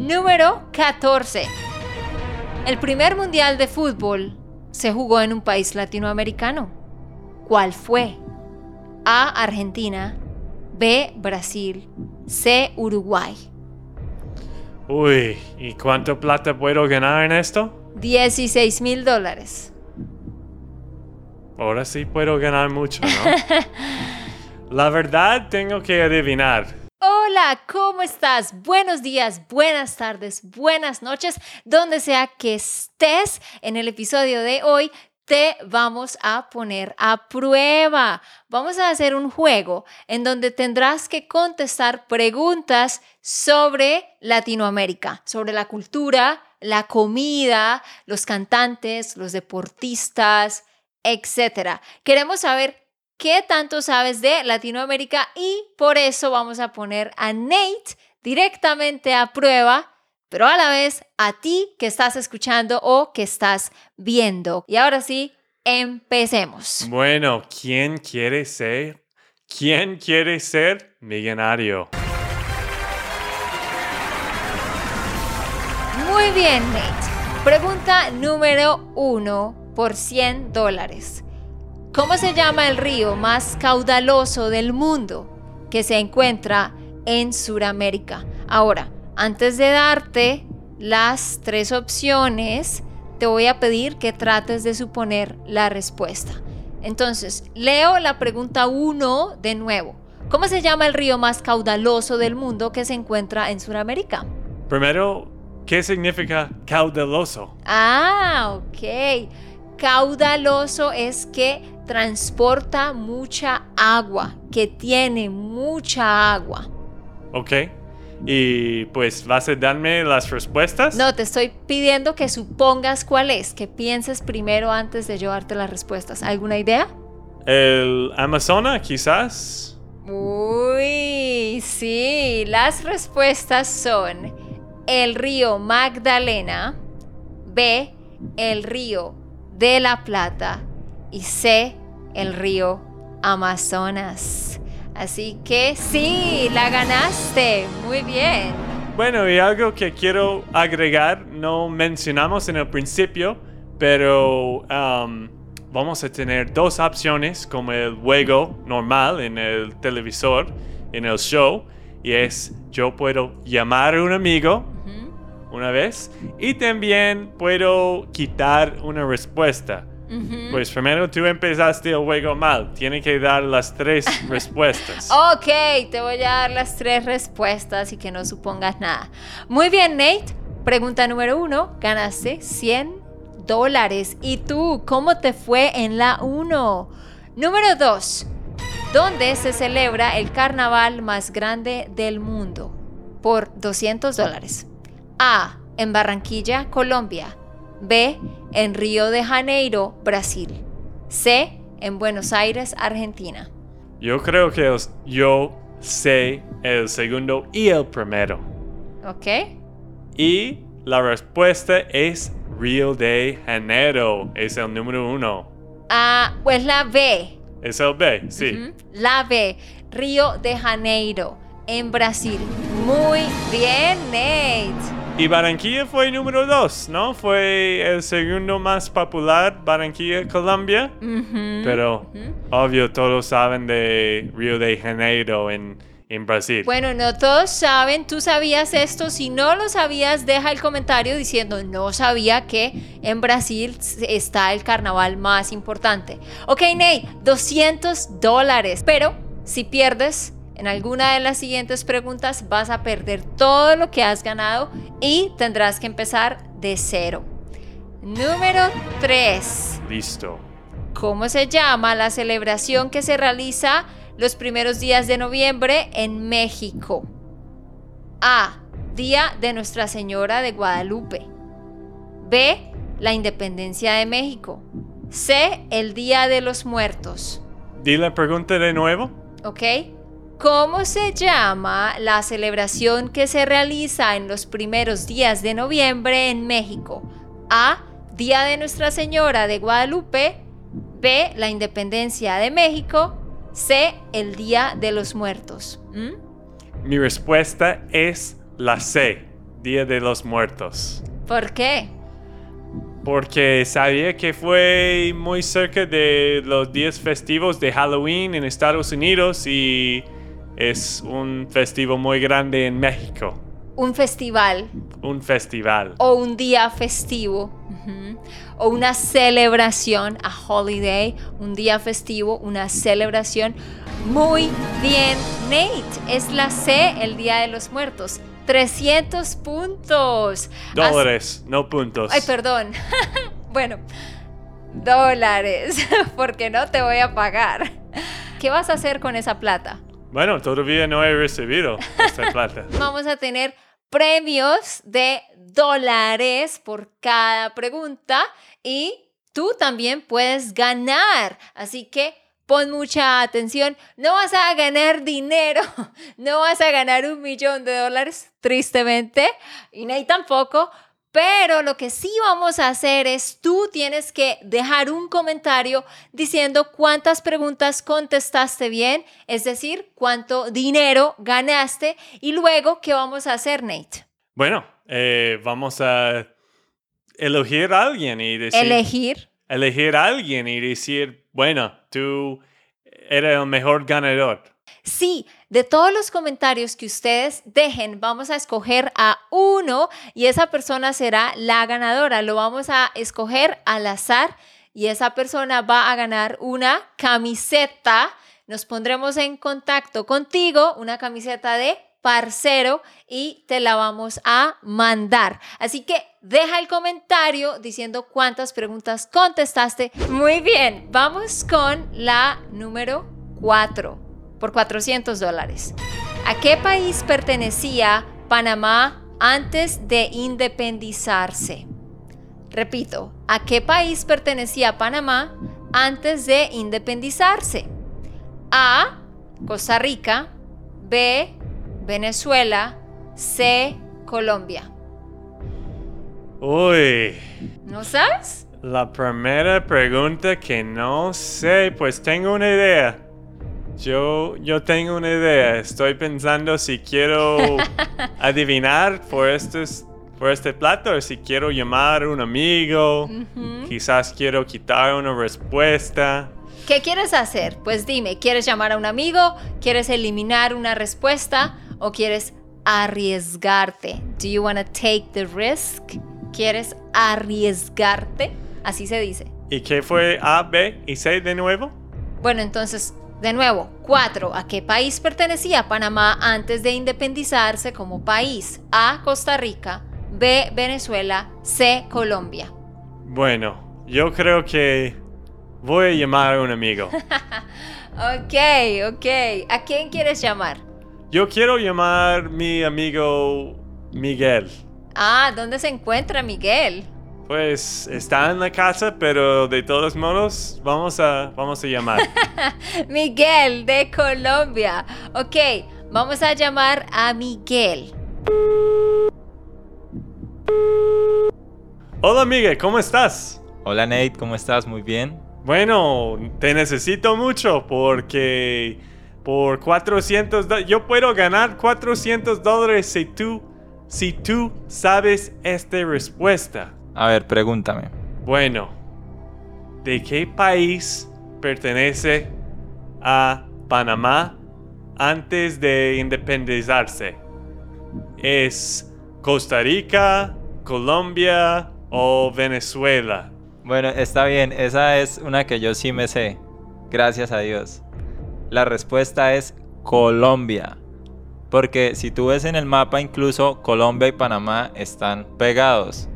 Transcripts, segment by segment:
Número 14. El primer mundial de fútbol se jugó en un país latinoamericano. ¿Cuál fue? A. Argentina. B. Brasil. C. Uruguay. Uy, ¿y cuánto plata puedo ganar en esto? 16 mil dólares. Ahora sí puedo ganar mucho, ¿no? La verdad tengo que adivinar. Hola, ¿cómo estás? Buenos días, buenas tardes, buenas noches, donde sea que estés en el episodio de hoy. Te vamos a poner a prueba. Vamos a hacer un juego en donde tendrás que contestar preguntas sobre Latinoamérica, sobre la cultura, la comida, los cantantes, los deportistas, etcétera. Queremos saber qué tanto sabes de Latinoamérica y por eso vamos a poner a Nate directamente a prueba, pero a la vez a ti que estás escuchando o que estás viendo. Y ahora sí, empecemos. Bueno, ¿quién quiere ser? ¿Quién quiere ser millonario? Muy bien, Nate. Pregunta número uno por 100 dólares. ¿Cómo se llama el río más caudaloso del mundo que se encuentra en Sudamérica? Ahora, antes de darte las tres opciones, te voy a pedir que trates de suponer la respuesta. Entonces, leo la pregunta 1 de nuevo. ¿Cómo se llama el río más caudaloso del mundo que se encuentra en Sudamérica? Primero, ¿qué significa caudaloso? Ah, ok. Caudaloso es que transporta mucha agua, que tiene mucha agua. Ok. Y pues, ¿vas a darme las respuestas? No, te estoy pidiendo que supongas cuál es, que pienses primero antes de llevarte las respuestas. ¿Alguna idea? ¿El Amazonas, quizás? Uy, sí, las respuestas son el río Magdalena, B, el río de la Plata y C, el río Amazonas. Así que sí, la ganaste. Muy bien. Bueno, y algo que quiero agregar, no mencionamos en el principio, pero um, vamos a tener dos opciones como el juego normal en el televisor, en el show, y es yo puedo llamar a un amigo una vez y también puedo quitar una respuesta. Pues primero tú empezaste el juego mal. Tiene que dar las tres respuestas. Ok, te voy a dar las tres respuestas y que no supongas nada. Muy bien, Nate. Pregunta número uno. Ganaste 100 dólares. ¿Y tú, cómo te fue en la uno? Número dos. ¿Dónde se celebra el carnaval más grande del mundo? Por 200 dólares. A. En Barranquilla, Colombia. B. En Río de Janeiro, Brasil. C. En Buenos Aires, Argentina. Yo creo que os- yo sé el segundo y el primero. ¿Ok? Y la respuesta es Río de Janeiro. Es el número uno. Ah, pues la B. Es el B, sí. La B. Río de Janeiro, en Brasil. Muy bien, Nate. Y Barranquilla fue número dos, ¿no? Fue el segundo más popular, Barranquilla, Colombia. Pero obvio todos saben de Río de Janeiro en, en Brasil. Bueno, no todos saben, tú sabías esto, si no lo sabías, deja el comentario diciendo no sabía que en Brasil está el carnaval más importante. Ok, Nate, 200 dólares, pero si pierdes en alguna de las siguientes preguntas vas a perder todo lo que has ganado y tendrás que empezar de cero. Número 3. Listo. ¿Cómo se llama la celebración que se realiza los primeros días de noviembre en México? A. Día de Nuestra Señora de Guadalupe. B. La Independencia de México. C. El Día de los Muertos. Di la pregunta de nuevo. ¿Ok? ¿Cómo se llama la celebración que se realiza en los primeros días de noviembre en México? A. Día de Nuestra Señora de Guadalupe. B. La Independencia de México. C. El Día de los Muertos. ¿Mm? Mi respuesta es la C. Día de los Muertos. ¿Por qué? Porque sabía que fue muy cerca de los días festivos de Halloween en Estados Unidos y es un festivo muy grande en México. Un festival Un festival. o un día festivo o una celebración, a holiday, un día festivo, una celebración. Muy bien, Nate. Es la C, el Día de los Muertos. 300 puntos. Dólares, no puntos. Ay, perdón. bueno, dólares, porque no te voy a pagar. ¿Qué vas a hacer con esa plata? Bueno, todavía no he recibido esta plata. Vamos a tener premios de dólares por cada pregunta y tú también puedes ganar. Así que pon mucha atención. No vas a ganar dinero, no vas a ganar un millón de dólares, tristemente, y Nate tampoco. Pero lo que sí vamos a hacer es tú tienes que dejar un comentario diciendo cuántas preguntas contestaste bien, es decir, cuánto dinero ganaste y luego qué vamos a hacer, Nate. Bueno, eh, vamos a elegir a alguien y decir... Elegir. elegir a alguien y decir, bueno, tú eres el mejor ganador. Sí, de todos los comentarios que ustedes dejen, vamos a escoger a uno y esa persona será la ganadora. Lo vamos a escoger al azar y esa persona va a ganar una camiseta. Nos pondremos en contacto contigo, una camiseta de parcero y te la vamos a mandar. Así que deja el comentario diciendo cuántas preguntas contestaste. Muy bien, vamos con la número 4 por 400 dólares. ¿A qué país pertenecía Panamá antes de independizarse? Repito, ¿a qué país pertenecía Panamá antes de independizarse? A. Costa Rica. B. Venezuela. C. Colombia. Uy, ¿No sabes? la primera pregunta que no sé, pues tengo una idea. Yo, yo tengo una idea. Estoy pensando si quiero adivinar por, estos, por este plato o si quiero llamar a un amigo. Quizás quiero quitar una respuesta. ¿Qué quieres hacer? Pues dime, ¿quieres llamar a un amigo? ¿Quieres eliminar una respuesta? ¿O quieres arriesgarte? Do you want to take the risk? ¿Quieres arriesgarte? Así se dice. ¿Y qué fue A, B y C de nuevo? Bueno, entonces, de nuevo, cuatro. ¿A qué país pertenecía Panamá antes de independizarse como país? A, Costa Rica. B, Venezuela. C, Colombia. Bueno, yo creo que voy a llamar a un amigo. Ok, ok. ¿A quién quieres llamar? Yo quiero llamar a mi amigo Miguel. Ah, ¿dónde se encuentra Miguel? Pues está en la casa, pero de todos modos vamos a, vamos a llamar. Miguel de Colombia. Ok, vamos a llamar a Miguel. Hola Miguel, ¿cómo estás? Hola Nate, ¿cómo estás? Muy bien. Bueno, te necesito mucho porque por 400 dólares, yo puedo ganar 400 dólares si tú, si tú sabes esta respuesta. A ver, pregúntame. Bueno, ¿de qué país pertenece a Panamá antes de independizarse? ¿Es Costa Rica, Colombia o Venezuela? Bueno, está bien, esa es una que yo sí me sé. Gracias a Dios. La respuesta es Colombia. Porque si tú ves en el mapa, incluso Colombia y Panamá están pegados.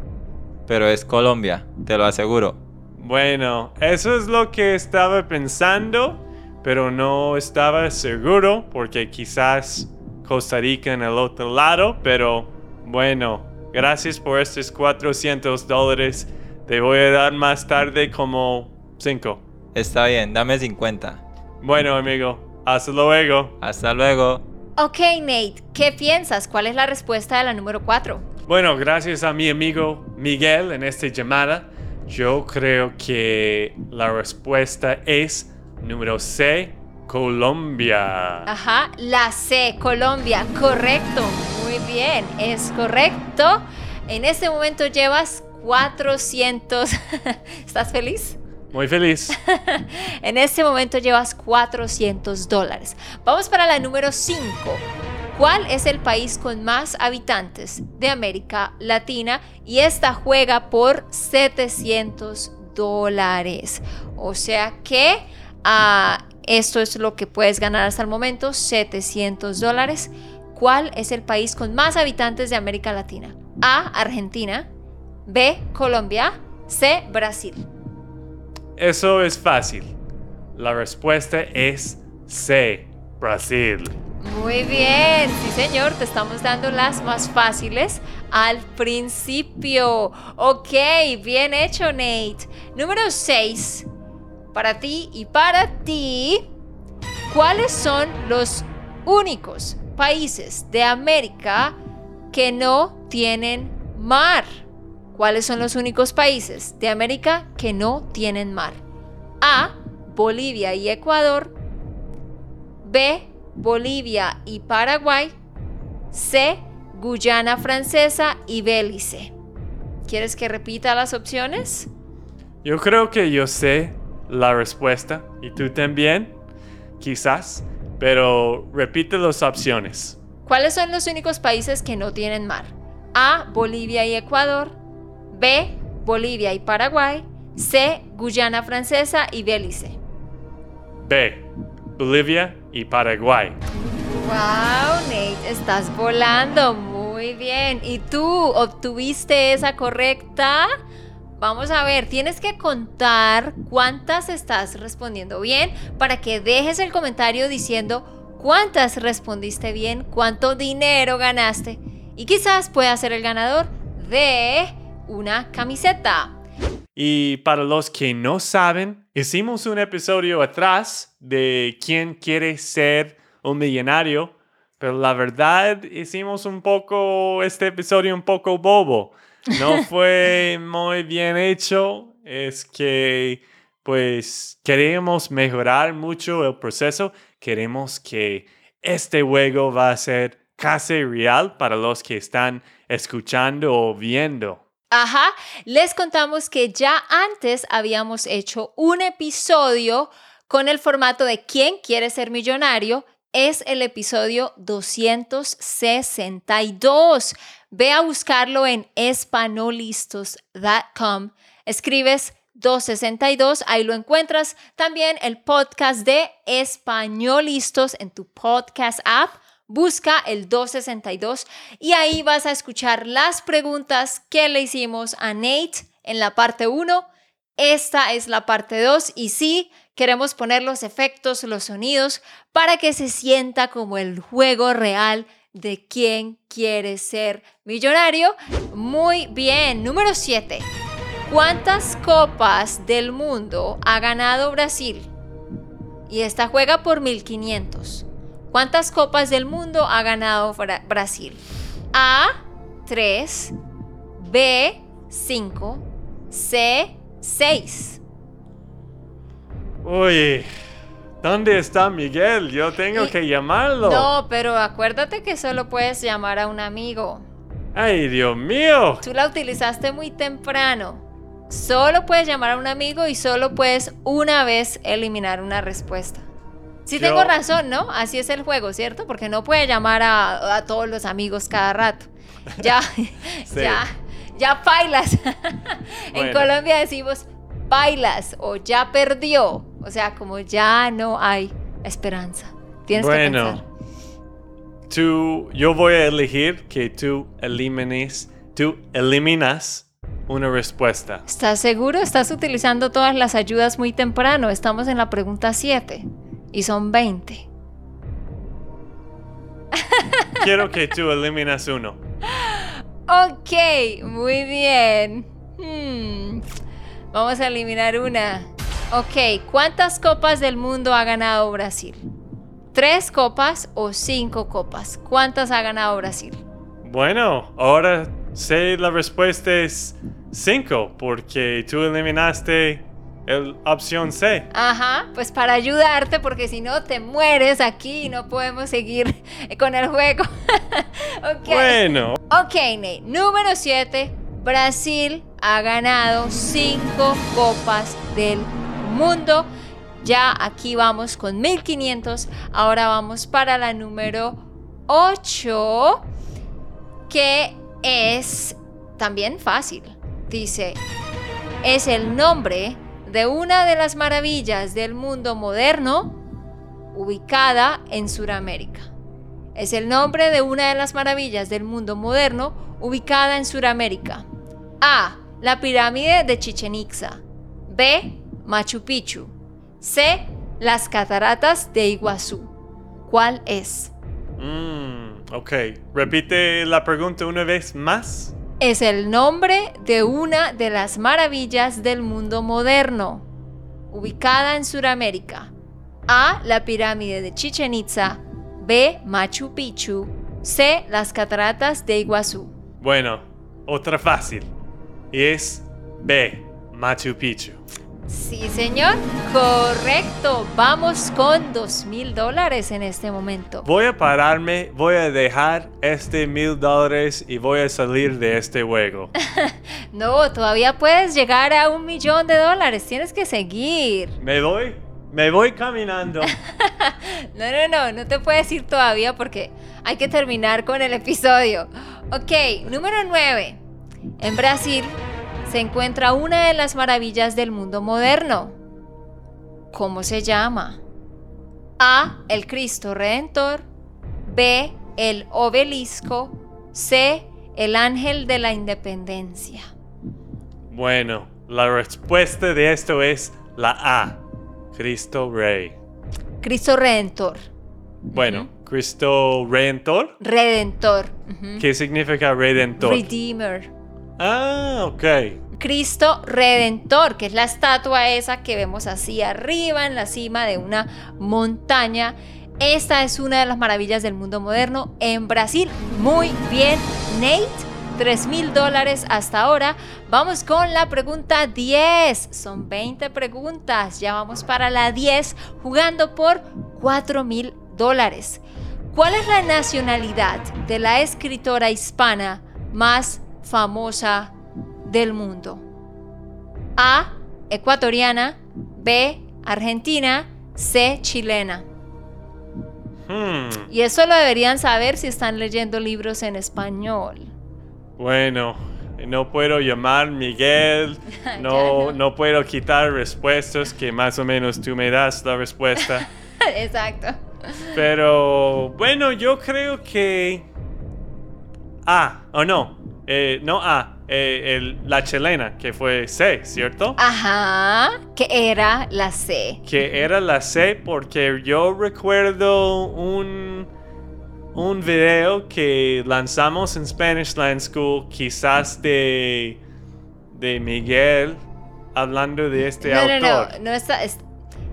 Pero es Colombia, te lo aseguro. Bueno, eso es lo que estaba pensando, pero no estaba seguro porque quizás Costa Rica en el otro lado, pero bueno, gracias por estos 400 dólares. Te voy a dar más tarde como 5. Está bien, dame 50. Bueno, amigo, hasta luego. Hasta luego. Ok, Nate, ¿qué piensas? ¿Cuál es la respuesta de la número 4? Bueno, gracias a mi amigo Miguel en esta llamada. Yo creo que la respuesta es número C, Colombia. Ajá, la C, Colombia, correcto. Muy bien, es correcto. En este momento llevas 400. ¿Estás feliz? Muy feliz. en este momento llevas 400 dólares. Vamos para la número 5. ¿Cuál es el país con más habitantes de América Latina? Y esta juega por 700 dólares. O sea que ah, esto es lo que puedes ganar hasta el momento, 700 dólares. ¿Cuál es el país con más habitantes de América Latina? A, Argentina. B, Colombia. C, Brasil. Eso es fácil. La respuesta es C, Brasil. Muy bien, sí señor, te estamos dando las más fáciles al principio. Ok, bien hecho Nate. Número 6. Para ti y para ti, ¿cuáles son los únicos países de América que no tienen mar? ¿Cuáles son los únicos países de América que no tienen mar? A. Bolivia y Ecuador. B. Bolivia y Paraguay. C. Guyana Francesa y Belice. ¿Quieres que repita las opciones? Yo creo que yo sé la respuesta y tú también, quizás, pero repite las opciones. ¿Cuáles son los únicos países que no tienen mar? A. Bolivia y Ecuador. B. Bolivia y Paraguay. C. Guyana Francesa y Belice. B. Bolivia y Paraguay. Wow, Nate, estás volando muy bien. ¿Y tú obtuviste esa correcta? Vamos a ver, tienes que contar cuántas estás respondiendo bien para que dejes el comentario diciendo cuántas respondiste bien, cuánto dinero ganaste y quizás puedas ser el ganador de una camiseta. Y para los que no saben, hicimos un episodio atrás de quién quiere ser un millonario, pero la verdad hicimos un poco este episodio un poco bobo. No fue muy bien hecho, es que pues queremos mejorar mucho el proceso, queremos que este juego va a ser casi real para los que están escuchando o viendo. Ajá, les contamos que ya antes habíamos hecho un episodio con el formato de ¿Quién quiere ser millonario? Es el episodio 262. Ve a buscarlo en espanolistos.com. Escribes 262, ahí lo encuentras. También el podcast de Españolistos en tu podcast app busca el 262 y ahí vas a escuchar las preguntas que le hicimos a Nate en la parte 1. Esta es la parte 2 y sí, queremos poner los efectos, los sonidos, para que se sienta como el juego real de quién quiere ser millonario. Muy bien, número 7. ¿Cuántas copas del mundo ha ganado Brasil? Y esta juega por 1500. ¿Cuántas copas del mundo ha ganado Brasil? A, 3, B, 5, C, 6. Uy, ¿dónde está Miguel? Yo tengo que llamarlo. No, pero acuérdate que solo puedes llamar a un amigo. Ay, Dios mío. Tú la utilizaste muy temprano. Solo puedes llamar a un amigo y solo puedes una vez eliminar una respuesta. Sí tengo razón, ¿no? Así es el juego, ¿cierto? Porque no puede llamar a, todos los amigos cada rato. Ya, ya, ya bailas. en Colombia decimos bailas o ya perdió. O sea, como ya no hay esperanza. Tienes que pensar. Tú, yo voy a elegir que tú elimines, tú eliminas una respuesta. ¿Estás seguro? Estás utilizando todas las ayudas muy temprano. Estamos en la pregunta 7 y son 20. Quiero que tú eliminas uno. Ok, muy bien. Hmm, vamos a eliminar una. Ok, ¿cuántas copas del mundo ha ganado Brasil? ¿Tres copas o cinco copas? ¿Cuántas ha ganado Brasil? Bueno, ahora sé la respuesta es cinco, porque tú eliminaste el opción C. Ajá, pues para ayudarte, porque si no te mueres aquí y no podemos seguir con el juego. Bueno, Ok, Nate. Número 7. Brasil ha ganado 5 copas del mundo. Ya aquí vamos con 1500. Ahora vamos para la número 8. Que es también fácil. Dice, es el nombre de una de las maravillas del mundo moderno ubicada en Sudamérica. Es el nombre de una de las maravillas del mundo moderno ubicada en Sudamérica. A. La pirámide de Chichen Itza. B. Machu Picchu. C. Las cataratas de Iguazú. ¿Cuál es? mm, ok. Repite la pregunta una vez más. Es el nombre de una de las maravillas del mundo moderno, ubicada en Sudamérica. A. La pirámide de Chichen Itza. B. Machu Picchu. C. Las cataratas de Iguazú. Bueno, otra fácil. Es B. Machu Picchu. Sí, señor. Correcto. Vamos con dos mil dólares en este momento. Voy a pararme, voy a dejar este mil dólares y voy a salir de este juego. No, todavía puedes llegar a un millón de dólares. Tienes que seguir. ¿Me voy? Me voy caminando. No, no, no, no te puedes ir todavía porque hay que terminar con el episodio. Ok, número 9. En Brasil se encuentra una de las maravillas del mundo moderno. ¿Cómo se llama? A. El Cristo Redentor. B. El obelisco. C. El ángel de la independencia. Bueno, la respuesta de esto es la A. Cristo Rey. Cristo Redentor. Bueno, Cristo Redentor. Redentor. ¿Qué significa Redentor? Redeemer. Ah, ok. Cristo Redentor, que es la estatua esa que vemos así arriba en la cima de una montaña. Esta es una de las maravillas del mundo moderno en Brasil. Muy bien, Nate. 3 mil dólares hasta ahora. Vamos con la pregunta 10. Son 20 preguntas. Ya vamos para la 10 jugando por 4 mil dólares. ¿Cuál es la nacionalidad de la escritora hispana más famosa del mundo? A. Ecuatoriana. B. Argentina. C. Chilena. Hmm, Y eso lo deberían saber si están leyendo libros en español. Bueno, no puedo llamar Miguel. No, no puedo quitar respuestas que más o menos tú me das la respuesta. Exacto. Pero bueno, yo creo que A, o no, eh, no A, eh, el- la chilena, que fue C, ¿cierto? Ajá. Que era la C. Que era la C porque yo recuerdo un, un video que lanzamos en Spanish Land School, quizás de, de Miguel, hablando de este no, no, autor. no, no está, es-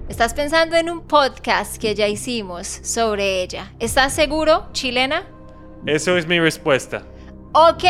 estás pensando en un podcast que ya hicimos sobre ella. ¿Estás seguro, chilena? Eso es mi respuesta. Ok,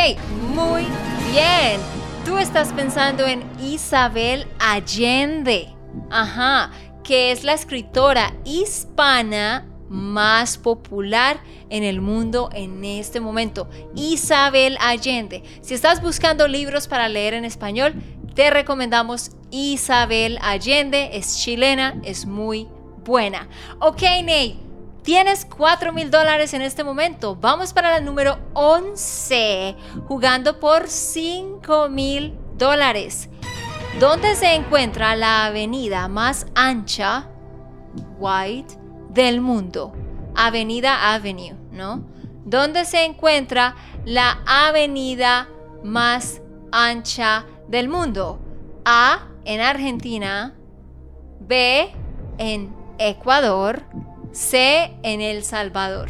muy bien. Tú estás pensando en Isabel Allende. Ajá, que es la escritora hispana más popular en el mundo en este momento. Isabel Allende. Si estás buscando libros para leer en español, te recomendamos Isabel Allende. Es chilena, es muy buena. Ok, Nate. Tienes 4 mil dólares en este momento. Vamos para la número 11, jugando por 5 mil dólares. ¿Dónde se encuentra la avenida más ancha, White, del mundo? Avenida Avenue, ¿no? ¿Dónde se encuentra la avenida más ancha del mundo? A, en Argentina. B, en Ecuador. C, en El Salvador.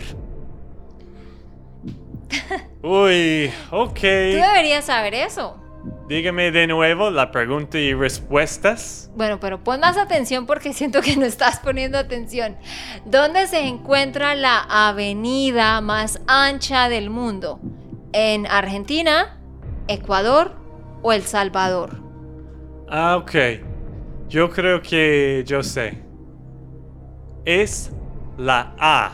Uy, ok. Tú deberías saber eso. Dígame de nuevo la pregunta y respuestas. Bueno, pero pon más atención porque siento que no estás poniendo atención. ¿Dónde se encuentra la avenida más ancha del mundo? ¿En Argentina, Ecuador o El Salvador? Ah, ok. Yo creo que yo sé. Es la A.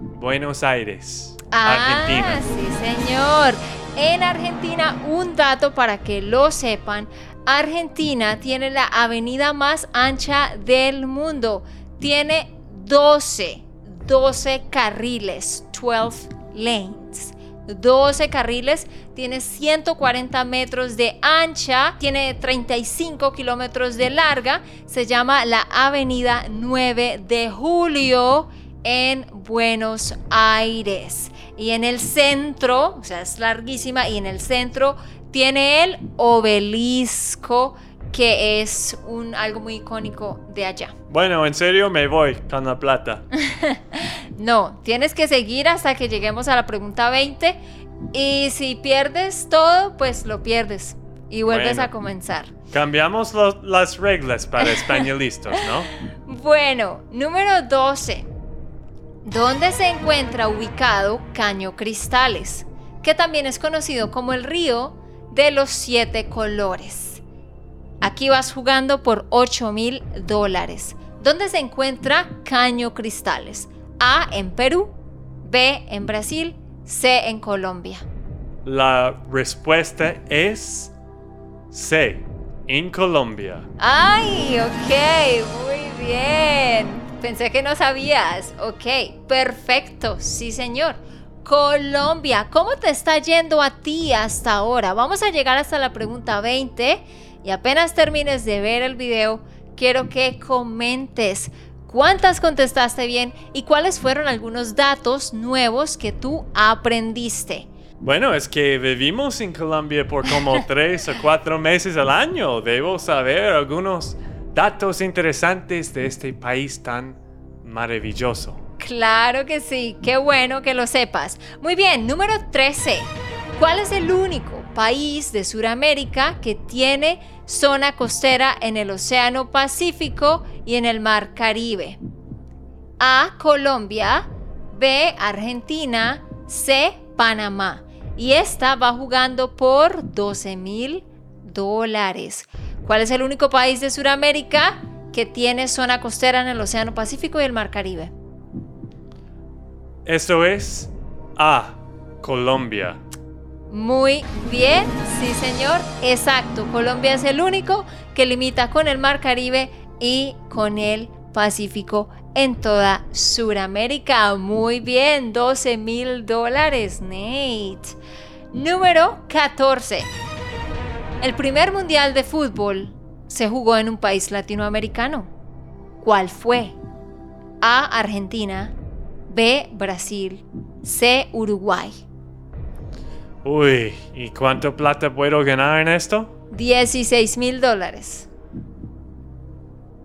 Buenos Aires. Ah, Argentina. sí, señor. En Argentina, un dato para que lo sepan, Argentina tiene la avenida más ancha del mundo. Tiene 12, 12 carriles, 12 lanes. 12 carriles, tiene 140 metros de ancha, tiene 35 kilómetros de larga, se llama la Avenida 9 de Julio en Buenos Aires. Y en el centro, o sea, es larguísima, y en el centro tiene el obelisco, que es un, algo muy icónico de allá. Bueno, en serio me voy con la plata. No, tienes que seguir hasta que lleguemos a la pregunta 20 y si pierdes todo, pues lo pierdes y vuelves Bueno. a comenzar. Cambiamos lo- las reglas para españolistas, ¿no? Bueno, número 12. ¿Dónde se encuentra ubicado Caño Cristales? Que también es conocido como el río de los siete colores. Aquí vas jugando por 8 mil dólares. ¿Dónde se encuentra Caño Cristales? A en Perú, B en Brasil, C en Colombia. La respuesta es C. En Colombia. Ay, ok, muy bien. Pensé que no sabías. Ok, perfecto, sí señor. Colombia, ¿cómo te está yendo a ti hasta ahora? Vamos a llegar hasta la pregunta 20 y apenas termines de ver el video, quiero que comentes cuántas contestaste bien y cuáles fueron algunos datos nuevos que tú aprendiste. Bueno, es que vivimos en Colombia por como tres o cuatro meses al año. Debo saber algunos datos interesantes de este país tan maravilloso. Claro que sí, qué bueno que lo sepas. Muy bien, número 13. ¿Cuál es el único país de Sudamérica que tiene zona costera en el Océano Pacífico y en el Mar Caribe? A, Colombia, B, Argentina, C, Panamá. Y esta va jugando por 12 mil dólares. ¿Cuál es el único país de Sudamérica que tiene zona costera en el Océano Pacífico y el Mar Caribe? Esto es A. Colombia. Muy bien, sí señor, exacto. Colombia es el único que limita con el Mar Caribe y con el Pacífico en toda Sudamérica. Muy bien, 12 mil dólares, Nate. Número 14. El primer mundial de fútbol se jugó en un país latinoamericano. ¿Cuál fue? A. Argentina. B. Brasil. C. Uruguay. Uy, ¿y cuánto plata puedo ganar en esto? 16 mil dólares.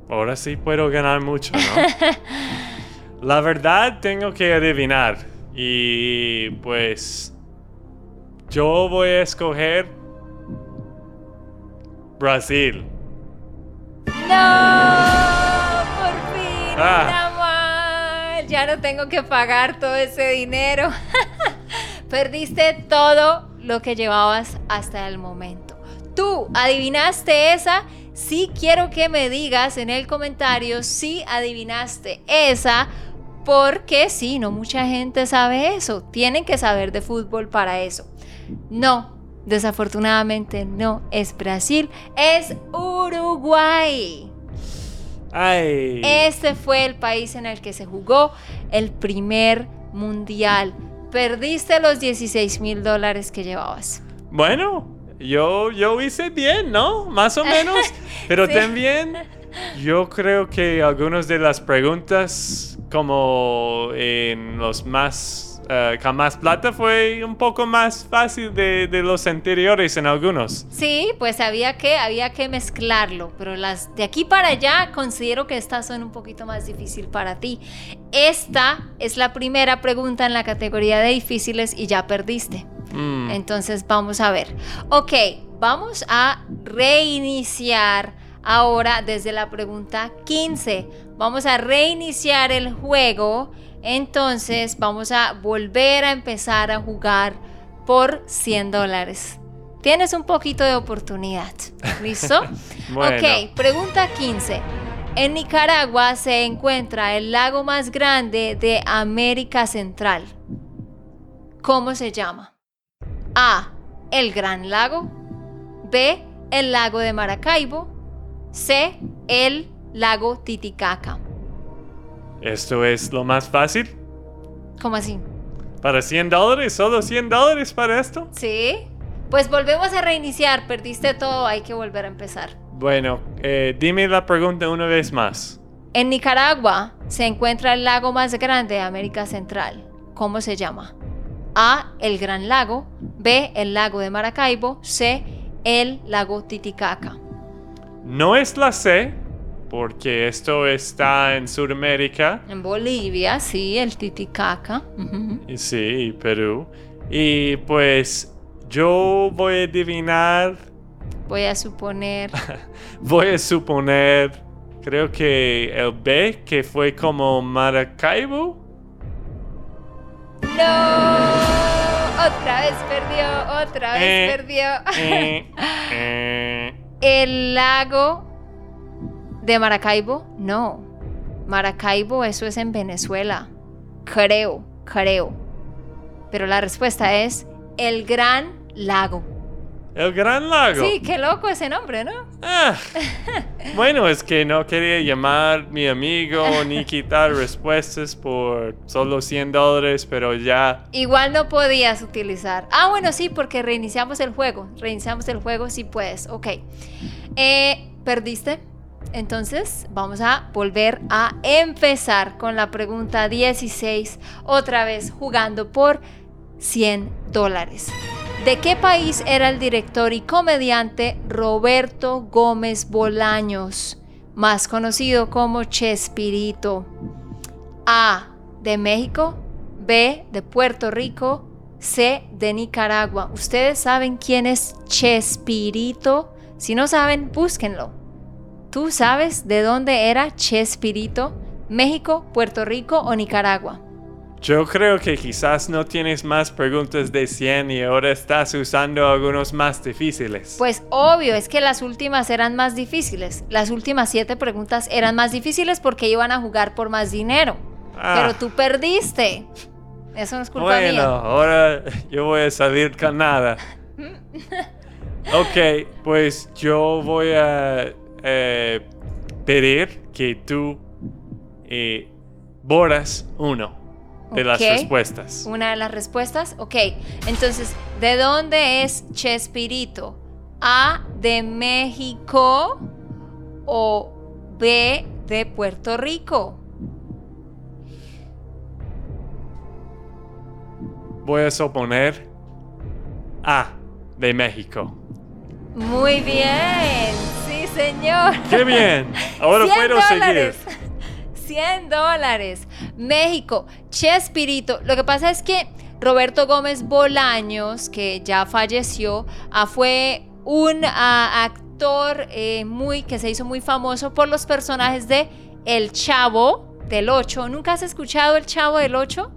Ahora sí puedo ganar mucho, ¿no? La verdad tengo que adivinar. Y pues yo voy a escoger Brasil. ¡No! ¡Por fin! Ah. Ya no tengo que pagar todo ese dinero. Perdiste todo lo que llevabas hasta el momento. ¿Tú adivinaste esa? Sí quiero que me digas en el comentario si adivinaste esa. Porque sí, no mucha gente sabe eso. Tienen que saber de fútbol para eso. No, desafortunadamente no es Brasil, es Uruguay. Ay. Este fue el país en el que se jugó el primer mundial. Perdiste los 16 mil dólares que llevabas. Bueno, yo, yo hice bien, ¿no? Más o menos. Pero Sí. también yo creo que algunas de las preguntas, como en los más, con más plata, fue un poco más fácil de, de los anteriores en algunos. Sí, pues había que, había que mezclarlo, pero las de aquí para allá considero que estas son un poquito más difícil para ti. Esta es la primera pregunta en la categoría de difíciles y ya perdiste. Mm. Entonces vamos a ver. Ok, vamos a reiniciar ahora desde la pregunta 15. Vamos a reiniciar el juego. Entonces vamos a volver a empezar a jugar por 100 dólares. Tienes un poquito de oportunidad. ¿Listo? Bueno. Ok, pregunta 15. En Nicaragua se encuentra el lago más grande de América Central. ¿Cómo se llama? A. El Gran Lago. B. El lago de Maracaibo. C. El lago Titicaca. Esto es lo más fácil. ¿Cómo así? ¿Para 100 dólares? ¿Solo 100 dólares para esto? ¿Sí? Pues volvemos a reiniciar. Perdiste todo, hay que volver a empezar. Bueno, eh, dime la pregunta una vez más. En Nicaragua se encuentra el lago más grande de América Central. ¿Cómo se llama? A. El Gran Lago. B. El lago de Maracaibo. C. El lago Titicaca. No es la C, porque esto está en Sudamérica. En Bolivia, sí, el Titicaca. Sí, y Perú. Y pues yo voy a adivinar, Voy a suponer. voy a suponer, creo que el B, que fue como Maracaibo. ¡No! Otra vez perdió, otra vez Eh. perdió. Eh, eh. El lago de Maracaibo, no. Maracaibo, eso es en Venezuela. Creo, creo. Pero la respuesta es el Gran Lago. El Gran Lago. Sí, qué loco ese nombre, ¿no? Ah. Bueno, es que no quería llamar mi amigo ni quitar respuestas por solo 100 dólares, pero ya. Igual no podías utilizar. Ah, bueno, sí, porque reiniciamos el juego. Reiniciamos el juego, sí puedes. Ok. Eh, Perdiste. Entonces, vamos a volver a empezar con la pregunta 16. Otra vez jugando por 100 dólares. ¿De qué país era el director y comediante Roberto Gómez Bolaños, más conocido como Chespirito? A. De México. B. De Puerto Rico. C. De Nicaragua. ¿Ustedes saben quién es Chespirito? Si no saben, búsquenlo. ¿Tú sabes de dónde era Chespirito? ¿México, Puerto Rico o Nicaragua? Yo creo que quizás no tienes más preguntas de 100 y ahora estás usando algunos más difíciles. Pues obvio, es que las últimas eran más difíciles. Las últimas siete preguntas eran más difíciles porque iban a jugar por más dinero. Ah. Pero tú perdiste. Eso no es culpa bueno, mía. ahora yo voy a salir con nada. ok, pues yo voy a eh, pedir que tú eh, borras uno de las respuestas. Una de las respuestas. Ok, entonces, ¿de dónde es Chespirito? A, de México o B, de Puerto Rico. Voy a suponer A, de México. Muy bien, señor. ¡Qué bien! Ahora 100 puedo seguir. dólares. 100 dólares. México, Chespirito. Lo que pasa es que Roberto Gómez Bolaños, que ya falleció, ah, fue un ah, actor eh, muy que se hizo muy famoso por los personajes de El Chavo del 8. ¿Nunca has escuchado El Chavo del 8?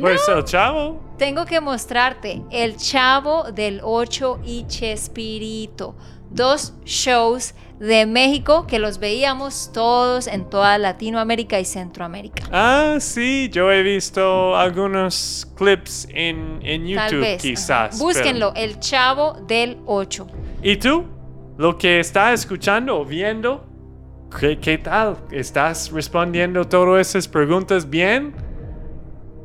Pues el chavo. Tengo que mostrarte El Chavo del 8 y Chespirito. Dos shows de México que los veíamos todos en toda Latinoamérica y Centroamérica. Ah, sí, yo he visto algunos clips en, en Tal YouTube, vez. quizás. ajá. pero- Búsquenlo, El Chavo del 8. ¿Y tú? ¿Lo que estás escuchando o viendo? ¿Qué, qué tal? ¿Estás respondiendo todas esas preguntas bien?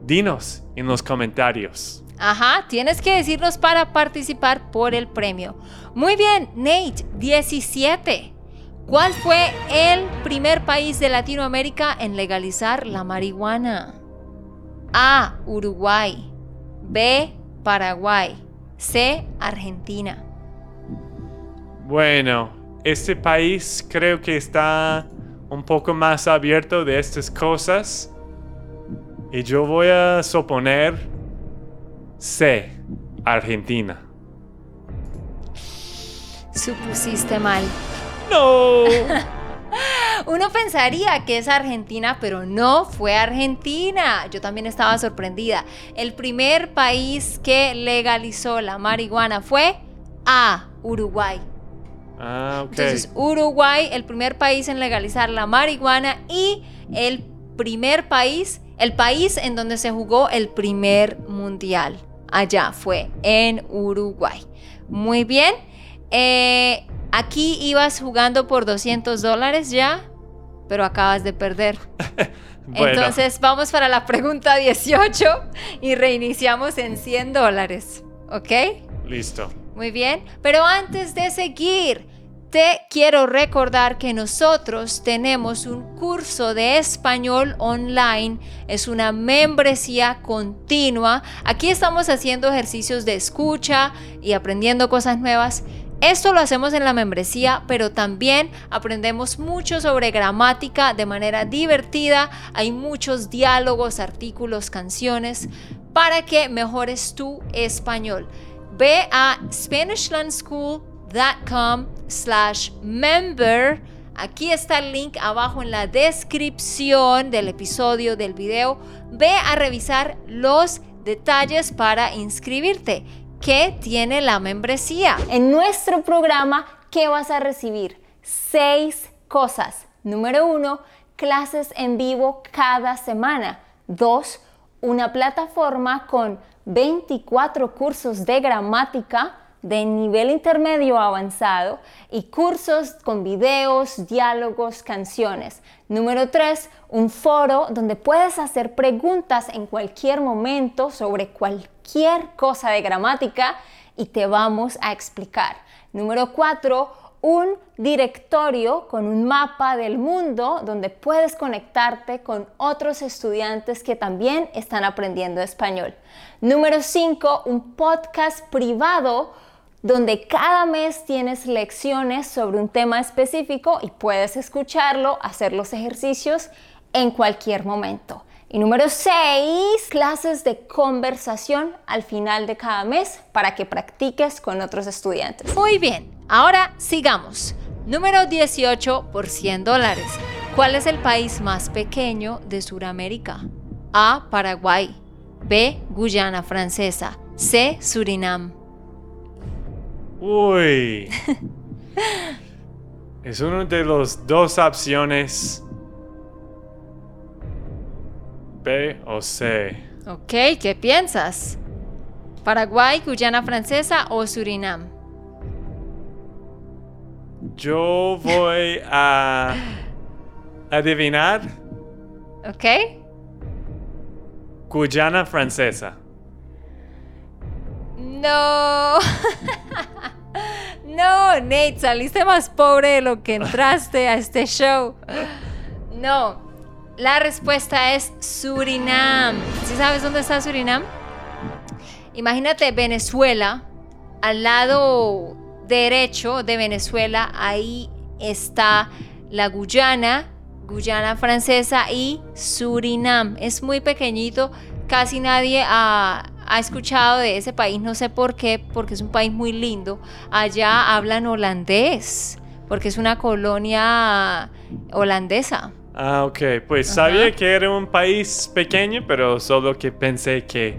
Dinos en los comentarios. Ajá, tienes que decirnos para participar por el premio. Muy bien, Nate, 17. ¿Cuál fue el primer país de Latinoamérica en legalizar la marihuana? A. Uruguay. B. Paraguay. C. Argentina. Bueno, este país creo que está un poco más abierto de estas cosas. Y yo voy a suponer C, Argentina. Supusiste mal. No. Uno pensaría que es Argentina, pero no fue Argentina. Yo también estaba sorprendida. El primer país que legalizó la marihuana fue A, Uruguay. Ah, ok. Entonces, Uruguay, el primer país en legalizar la marihuana y el primer país, el país en donde se jugó el primer mundial. Allá fue, en Uruguay. Muy bien. Eh, aquí ibas jugando por 200 dólares ya, pero acabas de perder. Bueno, Entonces vamos para la pregunta 18 y reiniciamos en 100 dólares. ¿Ok? listo. Muy bien, pero antes de seguir, te quiero recordar que nosotros tenemos un curso de español online, es una membresía continua. Aquí estamos haciendo ejercicios de escucha y aprendiendo cosas nuevas. Esto lo hacemos en la membresía, pero también aprendemos mucho sobre gramática de manera divertida. Hay muchos diálogos, artículos, canciones para que mejores tu español. Ve a SpanishLandSchool.com slash member. Aquí está el link abajo en la descripción del episodio del video. Ve a revisar los detalles para inscribirte. ¿Qué tiene la membresía? En nuestro programa, ¿qué vas a recibir? Seis cosas. Número uno, clases en vivo cada semana. Dos, una plataforma con 24 cursos de gramática de nivel intermedio avanzado y cursos con videos, diálogos, canciones. Número 3, un foro donde puedes hacer preguntas en cualquier momento sobre cualquier cosa de gramática y te vamos a explicar. Número 4, un directorio con un mapa del mundo donde puedes conectarte con otros estudiantes que también están aprendiendo español. Número 5, un podcast privado donde cada mes tienes lecciones sobre un tema específico y puedes escucharlo, hacer los ejercicios en cualquier momento. Y número 6, clases de conversación al final de cada mes para que practiques con otros estudiantes. Muy bien, ahora sigamos. Número 18 por 100 dólares. ¿Cuál es el país más pequeño de Sudamérica? A. Paraguay. B. Guyana Francesa. C. Surinam. Uy. es una de las dos opciones. B o C. Ok, ¿qué piensas? ¿Paraguay, Guyana Francesa o Surinam? Yo voy a adivinar ¿Ok? Guyana Francesa. No. no, Nate, saliste más pobre de lo que entraste a este show. No. La respuesta es Surinam. ¿Sí sabes dónde está Surinam? Imagínate Venezuela, al lado derecho de Venezuela, ahí está la Guyana, Guyana francesa y Surinam. Es muy pequeñito, casi nadie ha, ha escuchado de ese país, no sé por qué, porque es un país muy lindo. Allá hablan holandés, porque es una colonia holandesa. Ah, ok. Pues Ajá. sabía que era un país pequeño, pero solo que pensé que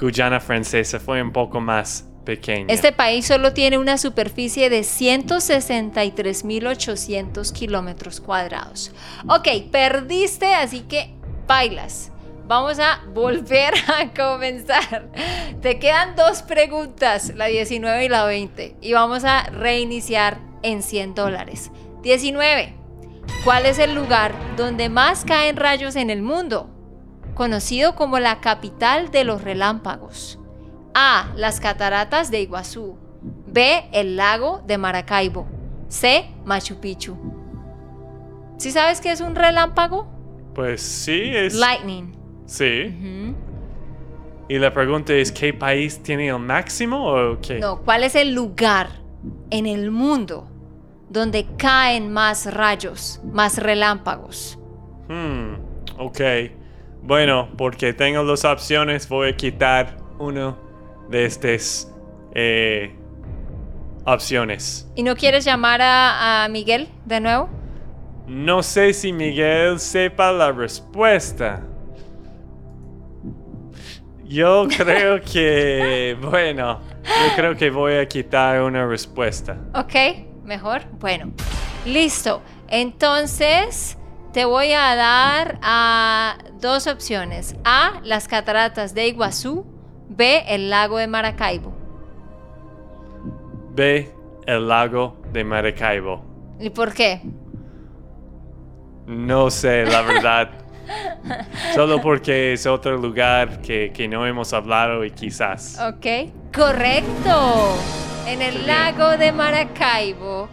Guyana Francesa fue un poco más pequeña. Este país solo tiene una superficie de 163.800 kilómetros cuadrados. Ok, perdiste, así que bailas. Vamos a volver a comenzar. Te quedan dos preguntas, la 19 y la 20, y vamos a reiniciar en 100 dólares. 19. ¿Cuál es el lugar donde más caen rayos en el mundo? Conocido como la capital de los relámpagos. A. Las cataratas de Iguazú. B. El lago de Maracaibo. C. Machu Picchu. ¿Sí sabes qué es un relámpago? Pues sí, es... Lightning. Sí. Y la pregunta es, ¿qué país tiene el máximo o qué? No, ¿cuál es el lugar en el mundo donde caen más rayos, más relámpagos? Hmm, ok. Bueno, porque tengo dos opciones, voy a quitar uno de estas eh, opciones. ¿Y no quieres llamar a, a Miguel de nuevo? No sé si Miguel sepa la respuesta. Yo creo que, bueno, yo creo que voy a quitar una respuesta. Ok, ¿Mejor? Bueno, listo. Entonces, te voy a dar a dos opciones. A, las cataratas de Iguazú. B, el lago de Maracaibo. B, el lago de Maracaibo. ¿Y por qué? No sé, la verdad. Solo porque es otro lugar que, que no hemos hablado y quizás. Ok, correcto. En el lago de Maracaibo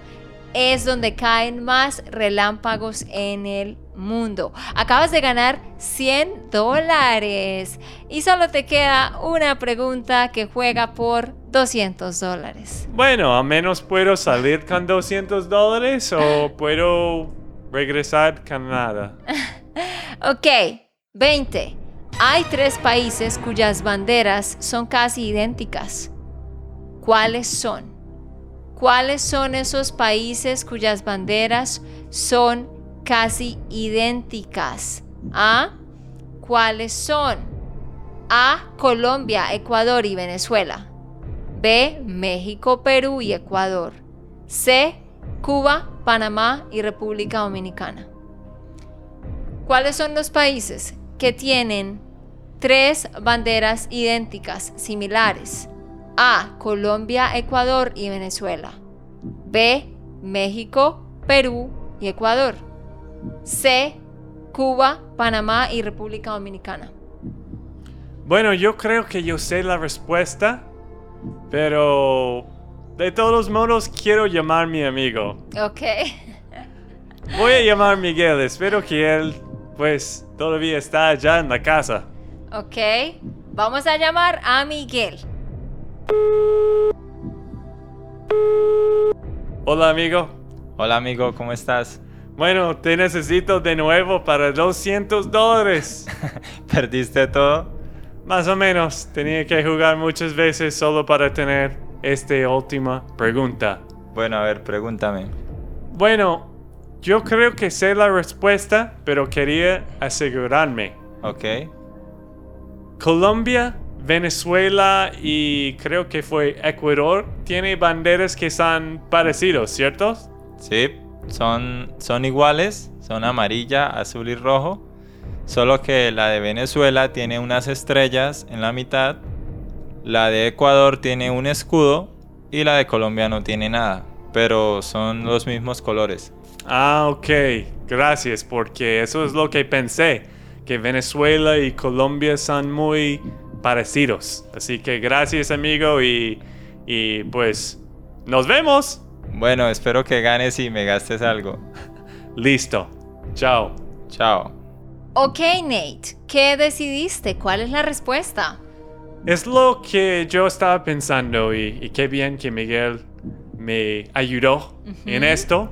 es donde caen más relámpagos en el mundo. Acabas de ganar 100 dólares y solo te queda una pregunta que juega por 200 dólares. Bueno, al menos puedo salir con 200 dólares o puedo regresar con nada. Ok, 20. Hay tres países cuyas banderas son casi idénticas. ¿Cuáles son? ¿Cuáles son esos países cuyas banderas son casi idénticas? ¿A? ¿Cuáles son? A. Colombia, Ecuador y Venezuela. B. México, Perú y Ecuador. C. Cuba, Panamá y República Dominicana. ¿Cuáles son los países que tienen tres banderas idénticas, similares? A. Colombia, Ecuador y Venezuela. B. México, Perú y Ecuador. C. Cuba, Panamá y República Dominicana. Bueno, yo creo que yo sé la respuesta, pero de todos modos quiero llamar a mi amigo. Ok. Voy a llamar a Miguel, espero que él, pues, todavía está allá en la casa. Ok. Vamos a llamar a Miguel. Hola amigo. Hola amigo, ¿cómo estás? Bueno, te necesito de nuevo para 200 dólares. ¿Perdiste todo? Más o menos, tenía que jugar muchas veces solo para tener esta última pregunta. Bueno, a ver, pregúntame. Bueno, yo creo que sé la respuesta, pero quería asegurarme. ¿Ok? Colombia, Venezuela y creo que fue Ecuador tiene banderas que son parecidos, ¿cierto? Sí, son, son iguales, son amarilla, azul y rojo. Solo que la de Venezuela tiene unas estrellas en la mitad, la de Ecuador tiene un escudo y la de Colombia no tiene nada. Pero son los mismos colores. Ah, ok. Gracias, porque eso es lo que pensé, que Venezuela y Colombia son muy parecidos. Así que gracias, amigo, y, y pues nos vemos. Bueno, espero que ganes y me gastes algo. Listo. Chao. Chao. Ok, Nate. ¿Qué decidiste? ¿Cuál es la respuesta? Es lo que yo estaba pensando y, y qué bien que Miguel me ayudó en esto.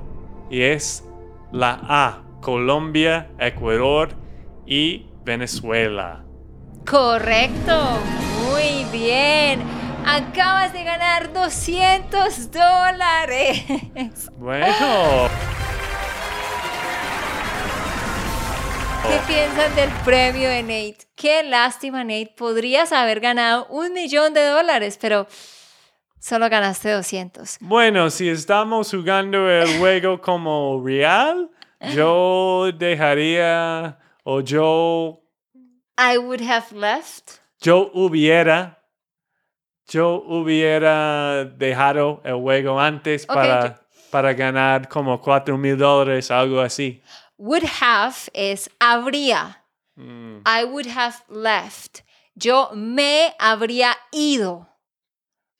Y es la A, Colombia, Ecuador y Venezuela. Correcto. Muy bien. Acabas de ganar 200 dólares. Bueno. ¿Qué piensan del premio de Nate? Qué lástima, Nate. Podrías haber ganado un millón de dólares, pero solo ganaste 200. Bueno, si estamos jugando el juego como real, yo dejaría o yo I would have left. yo hubiera yo hubiera dejado el juego antes Ok, para, para ganar como 4 mil dólares, algo así. Would have es habría. Mm, I would have left. Yo me habría ido.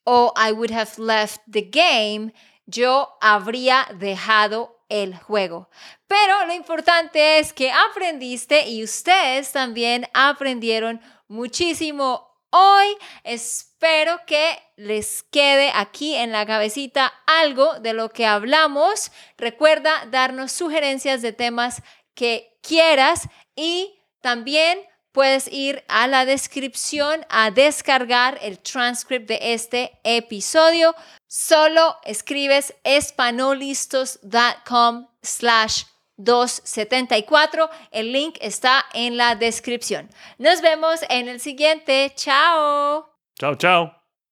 O I would have left the game. Yo habría dejado el juego. Pero lo importante es que aprendiste y ustedes también aprendieron muchísimo hoy. Espero que les quede aquí en la cabecita algo de lo que hablamos. Recuerda darnos sugerencias de temas que quieras y también puedes ir a la descripción a descargar el transcript de este episodio. Solo escribes espanolistos.com slash 274. El link está en la descripción. Nos vemos en el siguiente. Chao. Chao, chao.